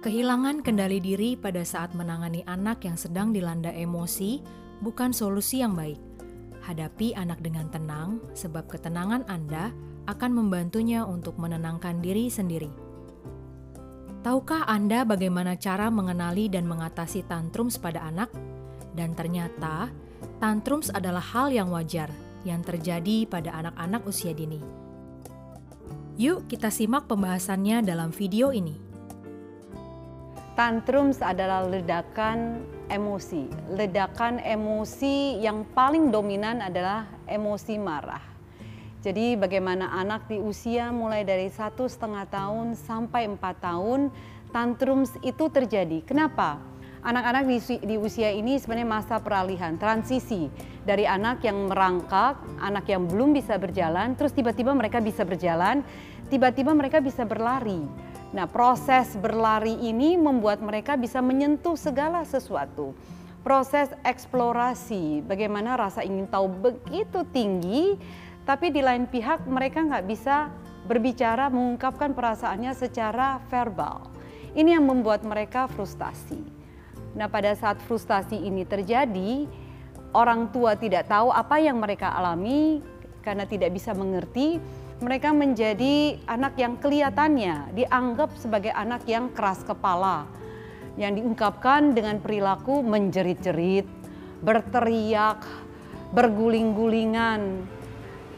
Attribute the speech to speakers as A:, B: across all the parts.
A: Kehilangan kendali diri pada saat menangani anak yang sedang dilanda emosi bukan solusi yang baik. Hadapi anak dengan tenang, sebab ketenangan Anda akan membantunya untuk menenangkan diri sendiri. Tahukah Anda bagaimana cara mengenali dan mengatasi tantrums pada anak? Dan ternyata, tantrums adalah hal yang wajar yang terjadi pada anak-anak usia dini. Yuk, kita simak pembahasannya dalam video ini.
B: Tantrums adalah ledakan emosi. Ledakan emosi yang paling dominan adalah emosi marah. Jadi bagaimana anak di usia mulai dari satu setengah tahun sampai empat tahun, tantrums itu terjadi. Kenapa? Anak-anak di, di usia ini sebenarnya masa peralihan, transisi dari anak yang merangkak, anak yang belum bisa berjalan, terus tiba-tiba mereka bisa berjalan, tiba-tiba mereka bisa berlari Nah, proses berlari ini membuat mereka bisa menyentuh segala sesuatu. Proses eksplorasi, bagaimana rasa ingin tahu begitu tinggi, tapi di lain pihak mereka nggak bisa berbicara, mengungkapkan perasaannya secara verbal. Ini yang membuat mereka frustasi. Nah, pada saat frustasi ini terjadi, orang tua tidak tahu apa yang mereka alami karena tidak bisa mengerti, mereka menjadi anak yang kelihatannya dianggap sebagai anak yang keras kepala, yang diungkapkan dengan perilaku menjerit-jerit, berteriak, berguling-gulingan,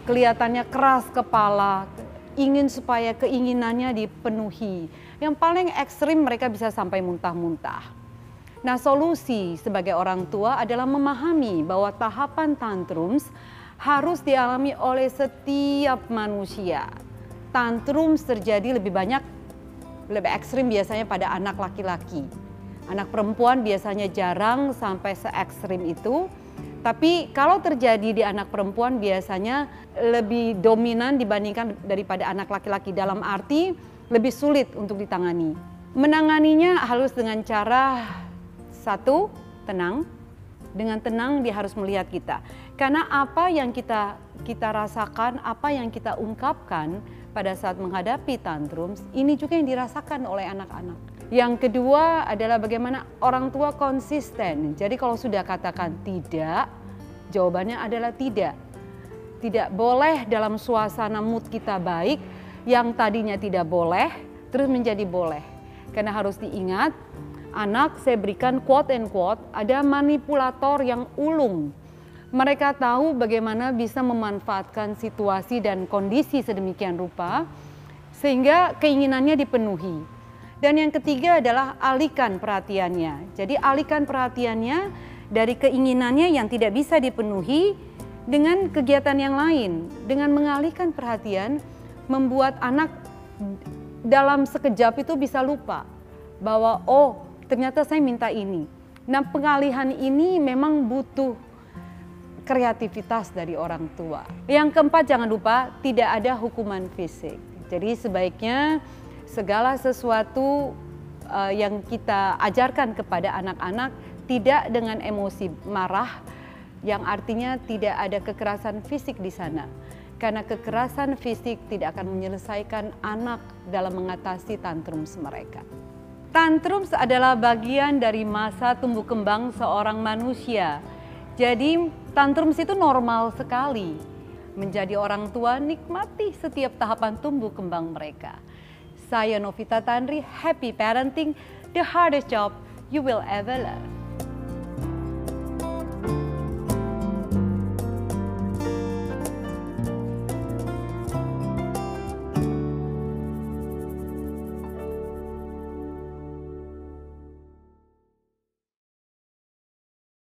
B: kelihatannya keras kepala, ingin supaya keinginannya dipenuhi. Yang paling ekstrim mereka bisa sampai muntah-muntah. Nah, solusi sebagai orang tua adalah memahami bahwa tahapan tantrums harus dialami oleh setiap manusia. Tantrum terjadi lebih banyak, lebih ekstrim biasanya pada anak laki-laki. Anak perempuan biasanya jarang sampai se ekstrim itu. Tapi kalau terjadi di anak perempuan biasanya lebih dominan dibandingkan daripada anak laki-laki dalam arti lebih sulit untuk ditangani. Menanganinya halus dengan cara satu, tenang, dengan tenang dia harus melihat kita. Karena apa yang kita kita rasakan, apa yang kita ungkapkan pada saat menghadapi tantrums, ini juga yang dirasakan oleh anak-anak. Yang kedua adalah bagaimana orang tua konsisten. Jadi kalau sudah katakan tidak, jawabannya adalah tidak. Tidak boleh dalam suasana mood kita baik, yang tadinya tidak boleh, terus menjadi boleh. Karena harus diingat, anak saya berikan quote and quote, ada manipulator yang ulung. Mereka tahu bagaimana bisa memanfaatkan situasi dan kondisi sedemikian rupa sehingga keinginannya dipenuhi. Dan yang ketiga adalah alihkan perhatiannya. Jadi alihkan perhatiannya dari keinginannya yang tidak bisa dipenuhi dengan kegiatan yang lain. Dengan mengalihkan perhatian membuat anak dalam sekejap itu bisa lupa bahwa oh ternyata saya minta ini. Nah pengalihan ini memang butuh kreativitas dari orang tua. Yang keempat jangan lupa tidak ada hukuman fisik. Jadi sebaiknya segala sesuatu uh, yang kita ajarkan kepada anak-anak tidak dengan emosi marah yang artinya tidak ada kekerasan fisik di sana. Karena kekerasan fisik tidak akan menyelesaikan anak dalam mengatasi tantrums mereka. Tantrums adalah bagian dari masa tumbuh kembang seorang manusia. Jadi tantrums itu normal sekali. Menjadi orang tua nikmati setiap tahapan tumbuh kembang mereka. Saya Novita Tandri, happy parenting, the hardest job you will ever learn.